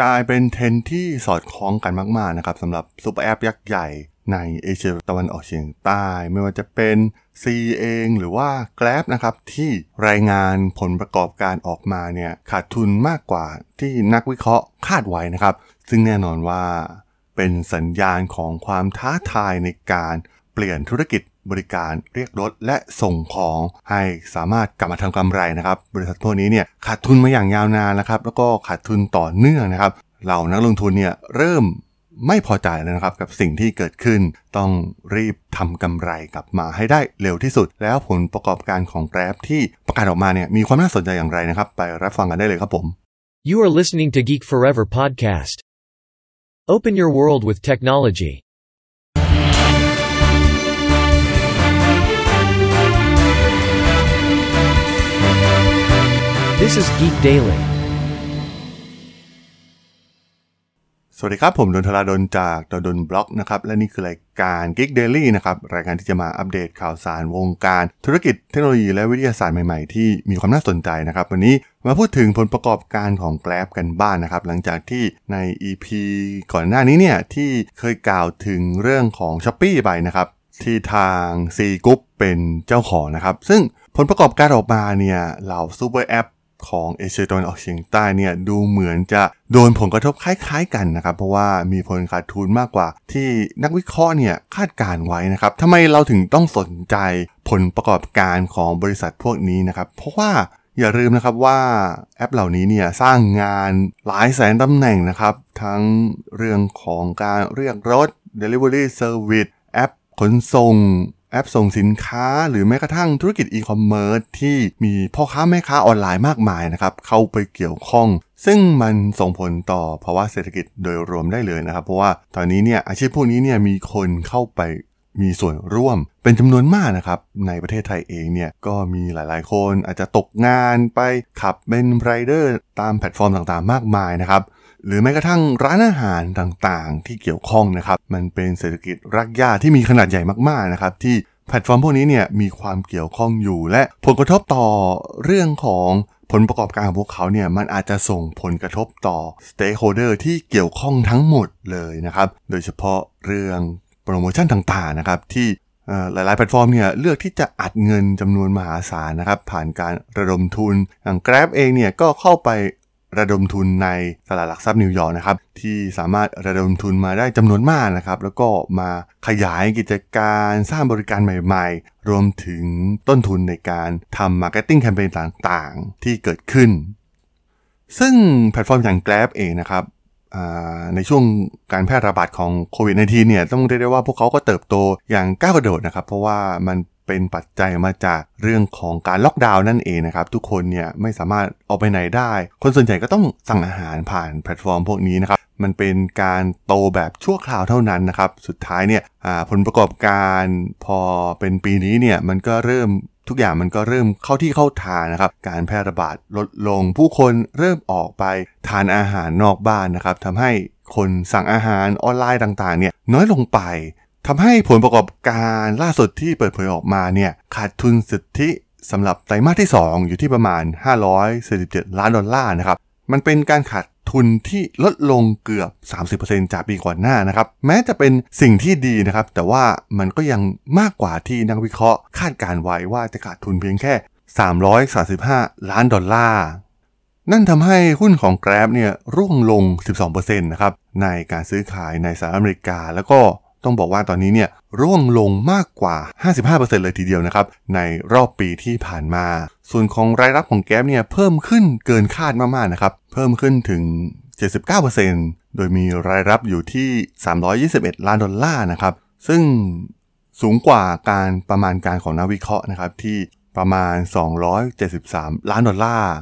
กลายเป็นเทรนด์ที่สอดคล้องกันมากๆนะครับสำหรับซูเปอร์แอปยักษ์ใหญ่ในเอเชียตะวันออกเฉียงใต้ ไม่ว่าจะเป็น C เองหรือว่า Grab นะครับ ที่รายงานผลประกอบการออกมาเนี่ยขาดทุนมากกว่าที่นักวิเคราะห์คาดไว้นะครับ ซึ่งแน่นอนว่าเป็นสัญญาณของความท้าทายในการเปลี่ยนธุรกิจ บริการเรียกรถและส่งของให้สามารถกลับมาทำกำไรนะครับ บริษัทพวกนี้เนี่ยขาดทุนมาอย่างยาวนานนะครับแล้วก็ขาดทุนต่อเนื่องนะครับเหล่านักลงทุนเนี่ยเริ่มไม่พอใจแล้วนะครับกับสิ่งที่เกิดขึ้น ต้องรีบทำกำไรกลับมาให้ได้เร็วที่สุด แล้วผลประกอบการของ Grab ที่ประกาศออกมาเนี่ยมีความน่าสนใจอย่างไรนะครับ ไปรับฟังกันได้เลยครับผม You are listening to Geek Forever podcast. Open your world with technology. This is Geek Daily. สวัสดีครับ ผมดนทราดนจากดนบล็อกนะครับ และนี่คือรายการ Geek Daily นะครับ รายการที่จะมาอัปเดตข่าวสารวงการ ธุรกิจเทคโนโลยีและวิทยาศาสตร์ใหม่ๆ ที่มีความน่าสนใจนะครับ วันนี้มาพูดถึงผลประกอบการของ Grab กันบ้างนนะครับ หลังจากที่ใน EP ก่อนหน้านี้เนี่ย ที่เคยกล่าวถึงเรื่องของ s h อ p e e ไปนะครับ ที่ทาง C Group เป็นเจ้าของนะครับซึ่งผลประกอบการออกมาเนี่ยเหล่าซูเปอร์แอป ของเอเชียตะวันออกเฉียงใต้เนี่ยดูเหมือนจะโดนผลกระทบคล้ายๆกันนะครับ เพราะว่ามีผลขาดทุนมากกว่า ที่นักวิเคราะห์เนี่ยคาดการไว้นะครับทำไมเราถึงต้องสนใจผลประกอบการของบริษัทพวกนี้นะครับเพราะว่าอย่าลืมนะครับว่าแอปเหล่านี้เนี่ยสร้างงานหลายแสนตำแหน่งนะครับ ทั้งเรื่องของการเรียกรถ Delivery Service แอปขนส่ง แอปส่งสินค้าหรือแม้กระทั่งธุรกิจอีคอมเมิร์ซที่มีพ่อค้าแม่ค้าออนไลน์มากมายนะครับ เข้าไปเกี่ยวข้อง ซึ่งมันส่งผลต่อภาวะเศรษฐกิจโดยรวมได้เลยนะครับ เพราะว่าตอนนี้เนี่ยอาชีพพวกนี้เนี่ยมีคนเข้าไปมีส่วนร่วมเป็นจำนวนมากนะครับ ในประเทศไทยเองเนี่ยก็มีหลายๆ คนอาจจะตกงานไปขับเป็นไรเดอร์ตามแพลตฟอร์มต่างๆ มากมายนะครับ หรือแม้กระทั่งร้านอาหารต่างๆ ที่เกี่ยวข้องนะครับมันเป็นเศรษฐกิจรากหญ้าที่มีขนาดใหญ่มากๆนะครับที่แพลตฟอร์มพวกนี้เนี่ยมีความเกี่ยวข้องอยู่ และผลกระทบต่อเรื่องของผลประกอบการของพวกเขาเนี่ยมันอาจจะส่งผลกระทบต่อ stakeholder ที่เกี่ยวข้องทั้งหมดเลยนะครับโดยเฉพาะเรื่องโปรโมชั่นต่างๆนะครับที่หลายๆแพลตฟอร์มเนี่ยเลือกที่จะอัดเงินจำนวนมหาศาลนะครับผ่านการระดมทุนอย่าง Grab เองเนี่ยก็เข้าไป ระดมทุนในตลาดหลักทรัพย์นิวยอร์กนะครับที่สามารถระดมทุนมาได้จำนวนมากนะครับแล้วก็มาขยายกิจการสร้างบริการใหม่ๆ รวมถึงต้นทุนในการทำ marketing แคมเปญต่างๆ ที่เกิดขึ้น ซึ่งแพลตฟอร์มอย่าง Grab เองนะครับในช่วงการแพร่ระบาดของโควิด -19 เนี่ยต้องเรียกได้ว่าพวกเขาก็เติบโตอย่างก้าวกระโดดนะครับ เพราะว่ามัน เป็นปัจจัยมาจากเรื่องของการล็อกดาวน์นั่นเองนะครับ ทุกคนเนี่ยไม่สามารถออกไปไหนได้ คนส่วนใหญ่ก็ต้องสั่งอาหารผ่านแพลตฟอร์มพวกนี้นะครับ มันเป็นการโตแบบชั่วคราวเท่านั้นนะครับ สุดท้ายเนี่ยผลประกอบการพอเป็นปีนี้เนี่ยมันก็เริ่มทุกอย่างมันก็เริ่มเข้าที่เข้าทางนะครับ การแพร่ระบาดลดลง ผู้คนเริ่มออกไปทานอาหารนอกบ้านนะครับทำให้คนสั่งอาหารออนไลน์ต่างๆเนี่ยน้อยลงไป ทำให้ผลประกอบการล่าสุดที่เปิดเผยออกมาเนี่ยขาดทุนสุทธิสำหรับไตรมาสที่ 2 อยู่ที่ประมาณ 547 ล้านดอลลาร์นะครับ มันเป็นการขาดทุนที่ลดลงเกือบ 30%จากปีก่อนหน้านะครับ แม้จะเป็นสิ่งที่ดีนะครับ แต่ว่ามันก็ยังมากกว่าที่นักวิเคราะห์คาดการไว้ว่าจะขาดทุนเพียงแค่ 335 ล้านดอลลาร์ นั่นทำให้หุ้นของ Grab เนี่ยร่วงลง 12%นะครับ ในการซื้อขายในสหรัฐอเมริกา แล้วก็ ต้องบอกว่าตอนนี้เนี่ยร่วงลงมากกว่า 55%เลยทีเดียวนะครับ ในรอบปีที่ผ่านมา ส่วนของรายรับของแก๊ปเนี่ยเพิ่มขึ้นเกินคาดมากๆนะครับ เพิ่มขึ้นถึง 79%โดยมีรายรับอยู่ที่ 321 ล้านดอลลาร์นะครับ ซึ่งสูงกว่าการประมาณการของนักวิเคราะห์นะครับที่ประมาณ 273 ล้านดอลลาร์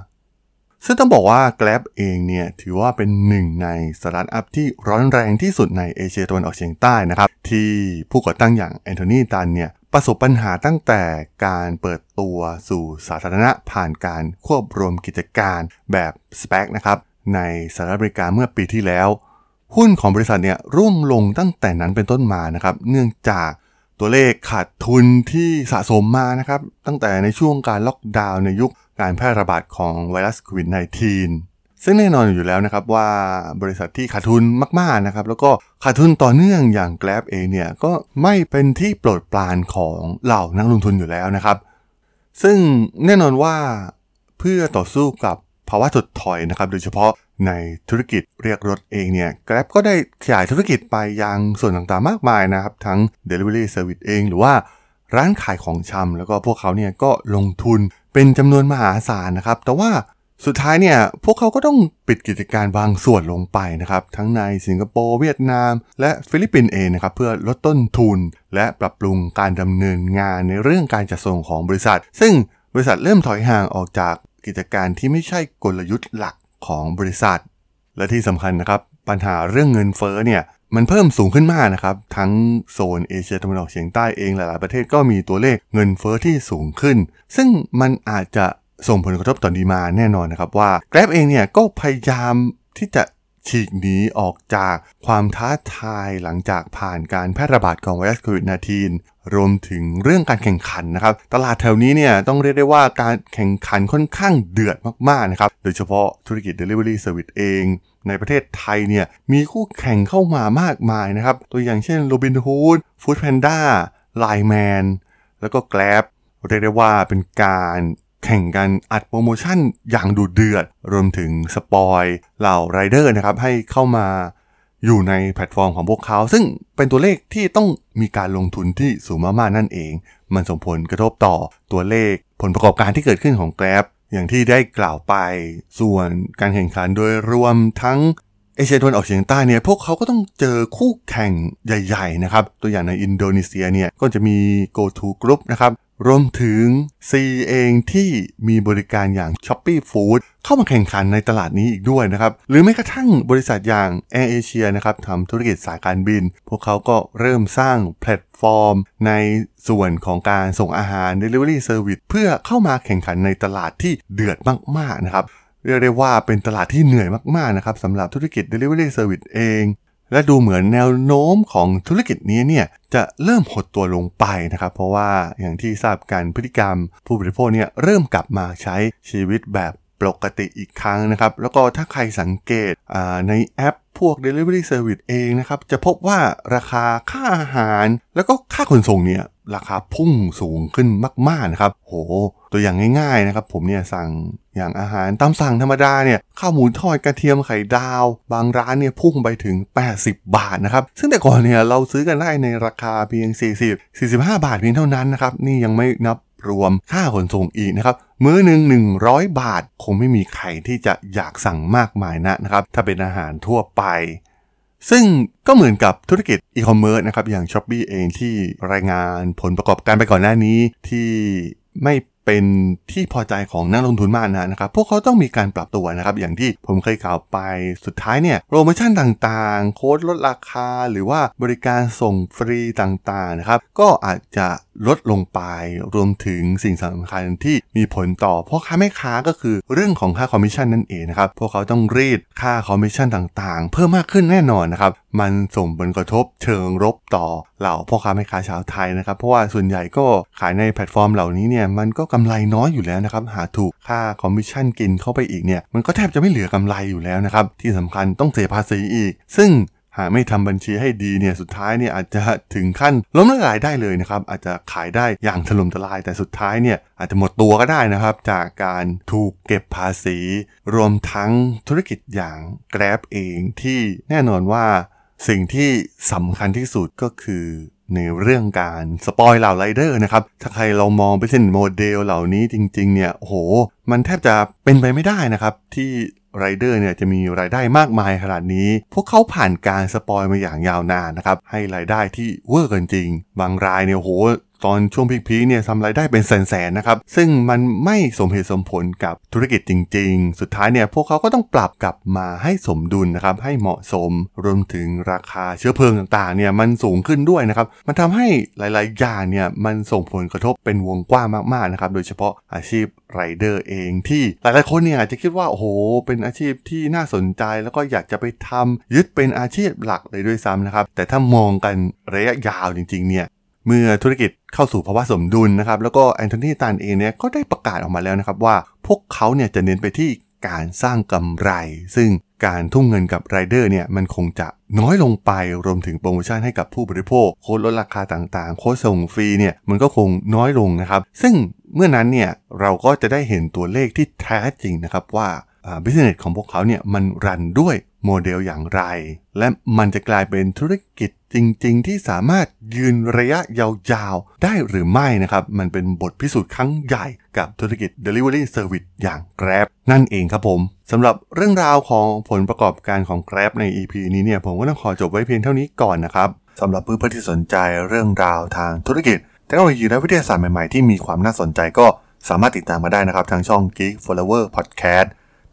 ซึ่งต้องบอกว่า Grab เองเนี่ยถือว่าเป็นหนึ่งในสตาร์ทอัพที่ร้อนแรงที่สุดในเอเชียตะวันออกเฉียงใต้นะครับ ที่ผู้ก่อตั้งอย่างแอนโทนีตันเนี่ยประสบปัญหาตั้งแต่การเปิดตัวสู่สาธารณะผ่านการควบรวมกิจการแบบ SPAC นะครับในสหรัฐอเมริกาเมื่อปีที่แล้ว หุ้นของบริษัทเนี่ยร่วงลงตั้งแต่นั้นเป็นต้นมานะครับเนื่องจากตัวเลขขาดทุนที่สะสมมานะครับตั้งแต่ในช่วงการล็อกดาวน์ในยุค การแพร่ระบาดของไวรัสโควิด -19 ซึ่งแน่นอนอยู่แล้วนะครับว่าบริษัทที่ขาดทุนมากๆนะครับแล้วก็ขาดทุนต่อเนื่องอย่าง Grab เองเนี่ยก็ไม่เป็นที่โปรดปรานของเหล่านักลงทุนอยู่แล้วนะครับ ซึ่งแน่นอนว่าเพื่อต่อสู้กับภาวะถดถอยนะครับโดยเฉพาะในธุรกิจเรียกรถเองเนี่ย Grab ก็ได้ขยายธุรกิจไปยังส่วนต่างๆมากมายนะครับ ทั้ง Delivery Service เอง หรือว่าร้านขายของชำแล้วก็พวกเขาเนี่ยก็ลงทุน เป็นจำนวนมหาศาลนะครับ แต่ว่าสุดท้ายเนี่ยพวกเขาก็ต้องปิดกิจการบางส่วนลงไปนะครับ ทั้งในสิงคโปร์เวียดนาม และฟิลิปปินส์เองนะครับ เพื่อลดต้นทุน และปรับปรุงการดำเนินงานในเรื่องการจัดส่งของบริษัท ซึ่งบริษัทเริ่มถอยห่างออกจากกิจการที่ไม่ใช่กลยุทธ์หลักของบริษัท และที่สำคัญนะครับ ปัญหาเรื่องเงินเฟ้อเนี่ย มันเพิ่มสูงขึ้นมากนะครับ ทั้งโซนเอเชียตะวันออกเฉียงใต้เองหลาย ๆ ประเทศก็มีตัวเลขเงินเฟ้อที่สูงขึ้น ซึ่งมันอาจจะส่งผลกระทบต่อดีมาแน่นอนนะครับว่า Grab เองเนี่ยก็พยายามที่จะฉีกหนีออกจากความท้าทายหลังจากผ่านการแพร่ระบาดของไวรัสโควิด -19 รวมถึงเรื่องการแข่งขันนะครับ ตลาดแถวนี้เนี่ยต้องเรียกได้ว่าการแข่งขันค่อนข้างเดือดมากๆนะครับ โดยเฉพาะธุรกิจ Delivery Service เอง ในประเทศไทยเนี่ยมีคู่แข่งเข้ามามากมายนะครับ ตัวอย่างเช่น Robinhood Foodpanda Line Man แล้วก็ Grab เรียกได้ว่าเป็นการแข่งกันอัดโปรโมชั่นอย่างดุเดือด รวมถึง spoil เหล่าไรเดอร์นะครับให้เข้ามาอยู่ในแพลตฟอร์มของพวกเขา ซึ่งเป็นตัวเลขที่ต้องมีการลงทุนที่สูงมากๆนั่นเอง มันส่งผลกระทบต่อตัวเลขผลประกอบการที่เกิดขึ้นของ Grab อย่างที่ได้กล่าวไปส่วนการแข่งขันโดยรวมทั้งเอเชียตะวันออกเฉียงใต้เนี่ยพวกเขาก็ต้องเจอคู่แข่งใหญ่ ๆ นะครับ ตัวอย่างในอินโดนีเซียเนี่ยก็จะมี GoTo Group นะครับ รวมถึง C เองที่มีบริการอย่าง s h o p e e Food เข้ามาแข่งขันในตลาดนี้อีกด้วยนะครับ หรือแม้กระทั่งบริษัทอย่าง Air Asia นะครับทำธุรกิจสายการบิน พวกเขาก็เริ่มสร้างแพลตฟอร์ม ในส่วนของการส่งอาหาร Delivery Service เพื่อเข้ามาแข่งขันในตลาดที่เดือดมาก ๆ นะครับเรียกได้ว่าเป็นตลาดที่เหนื่อยมาก ๆ นะครับสำหรับธุรกิจ Delivery Service เอง และดูเหมือนแนวโน้มของธุรกิจนี้เนี่ยจะเริ่มหดตัวลงไปนะครับ เพราะว่าอย่างที่ทราบกันพฤติกรรม ผู้บริโภคเนี่ยเริ่มกลับมาใช้ชีวิตแบบปกติอีกครั้งนะครับ แล้วก็ถ้าใครสังเกตในแอป พวก Delivery Service เองนะครับ จะพบว่าราคาค่าอาหาร แล้วก็ค่าขนส่งเนี่ยราคาพุ่งสูงขึ้นมาก ๆ นะครับ โห ตัวอย่างง่ายๆนะครับ ผมเนี่ยสั่งอย่างอาหารตามสั่งธรรมดาเนี่ยข้าวหมูทอดกระเทียมไข่ดาว บางร้านเนี่ยพุ่งไปถึง 80 บาทนะครับ ซึ่งแต่ก่อนเนี่ยเราซื้อกันได้ในราคาเพียง 40 45 บาทเพียงเท่านั้นนะครับ นี่ยังไม่นับรวมค่าขนส่งอีกนะครับ มื้อหนึ่ง100 บาท คงไม่มีใครที่จะอยากสั่งมากมายนะนะครับ ถ้าเป็นอาหารทั่วไป ซึ่งก็เหมือนกับธุรกิจอีคอมเมิร์ซนะครับ อย่าง s h อ p e e เองที่รายงานผลประกอบการไปก่อนหน้านี้ที่ไม่เป็นที่พอใจของนักลงทุนมากนะครับ พวกเขาต้องมีการปรับตัวนะครับ อย่างที่ผมเคยกล่าวไป สุดท้ายเนี่ยโปรโมชั่นต่างๆ โค้ดลดราคา หรือว่าบริการส่งฟรีต่างๆนะครับ ก็อาจจะ ลดลงไป รวมถึงสิ่งสำคัญที่มีผลต่อพ่อค้าแม่ค้าก็คือเรื่องของค่าคอมมิชชั่นนั่นเองนะครับ พวกเขาต้องรีดค่าคอมมิชชั่นต่างๆ เพิ่มมากขึ้นแน่นอนนะครับ มันส่งผลกระทบเชิงลบต่อเหล่าพ่อค้าแม่ค้าชาวไทยนะครับ เพราะว่าส่วนใหญ่ก็ขายในแพลตฟอร์มเหล่านี้เนี่ยมันก็กำไรน้อยอยู่แล้วนะครับ หากถูกค่าคอมมิชชั่นกินเข้าไปอีกเนี่ยมันก็แทบจะไม่เหลือกำไรอยู่แล้วนะครับ ที่สำคัญต้องเสียภาษีอีก ซึ่ง หากไม่ทำบัญชีให้ดีเนี่ยสุดท้ายเนี่ยอาจจะถึงขั้นล้มละลายได้เลยนะครับอาจจะขายได้อย่างถล่มทลาย แต่สุดท้ายเนี่ยอาจจะหมดตัวก็ได้นะครับ จากการถูกเก็บภาษี รวมทั้งธุรกิจอย่าง Grab เองที่แน่นอนว่าสิ่งที่สำคัญที่สุดก็คือในเรื่องการ spoil เหล่าไรเดอร์นะครับ ถ้าหากเรามองไปเชิงโมเดลเหล่านี้จริงๆเนี่ยโห มันแทบจะเป็นไปไม่ได้นะครับ ที่ ไรเดอร์เนี่ยจะมีรายได้มากมายขนาดนี้ พวกเขาผ่านการ spoil มาอย่างยาวนานนะครับ ให้รายได้ที่เวอร์เกินจริง บางรายเนี่ยโห ตอนช่วง peak ๆเนี่ยทำรายได้เป็นแสนๆนะครับ ซึ่งมันไม่สมเหตุสมผลกับธุรกิจจริง ๆ สุดท้ายเนี่ยพวกเขาก็ต้องปรับกลับมาให้สมดุลนะครับให้เหมาะสมรวมถึงราคาเชื้อเพลิงต่างๆเนี่ยมันสูงขึ้นด้วยนะครับมันทำให้หลายๆอย่างเนี่ยมันส่งผลกระทบเป็นวงกว้างมากๆนะครับโดยเฉพาะอาชีพไรเดอร์เองที่หลายๆคนเนี่ยอาจจะคิดว่าโอ้โหเป็นอาชีพที่น่าสนใจแล้วก็อยากจะไปทำยึดเป็นอาชีพหลักเลยด้วยซ้ำนะครับแต่ถ้ามองกันระยะยาวจริงๆเนี่ย เมื่อธุรกิจเข้าสู่ภาวะสมดุลนะครับ แล้วก็ Anthony Tan เองเนี่ยก็ได้ประกาศออกมาแล้วนะครับว่าพวกเขาเนี่ยจะเน้นไปที่การสร้างกำไร ซึ่งการทุ่มเงินกับไรเดอร์เนี่ยมันคงจะน้อยลงไปรวมถึงโปรโมชั่นให้กับผู้บริโภคโค้ดลดราคาต่างๆ โค้ดส่งฟรีเนี่ยมันก็คงน้อยลงนะครับ ซึ่งเมื่อนั้นเนี่ยเราก็จะได้เห็นตัวเลขที่แท้จริงนะครับว่า บิสเนสของพวกเขาเนี่ยมันรันด้วยโมเดลอย่างไร และมันจะกลายเป็นธุรกิจจริง ๆ ที่สามารถยืนระยะยาวๆ ได้หรือไม่นะครับ มันเป็นบทพิสูจน์ครั้งใหญ่กับธุรกิจ Delivery Service อย่าง Grab นั่นเองครับผมสำหรับเรื่องราวของผลประกอบการของ Grab ใน EP นี้เนี่ยผมก็ต้องขอจบไว้เพียงเท่านี้ก่อนนะครับสำหรับเพื่อนๆที่สนใจเรื่องราวทางธุรกิจเทคโนโลยีและวิทยาศาสตร์ใหม่ๆที่มีความน่าสนใจก็สามารถติดตามมาได้นะครับทางช่อง Geek Forever Podcast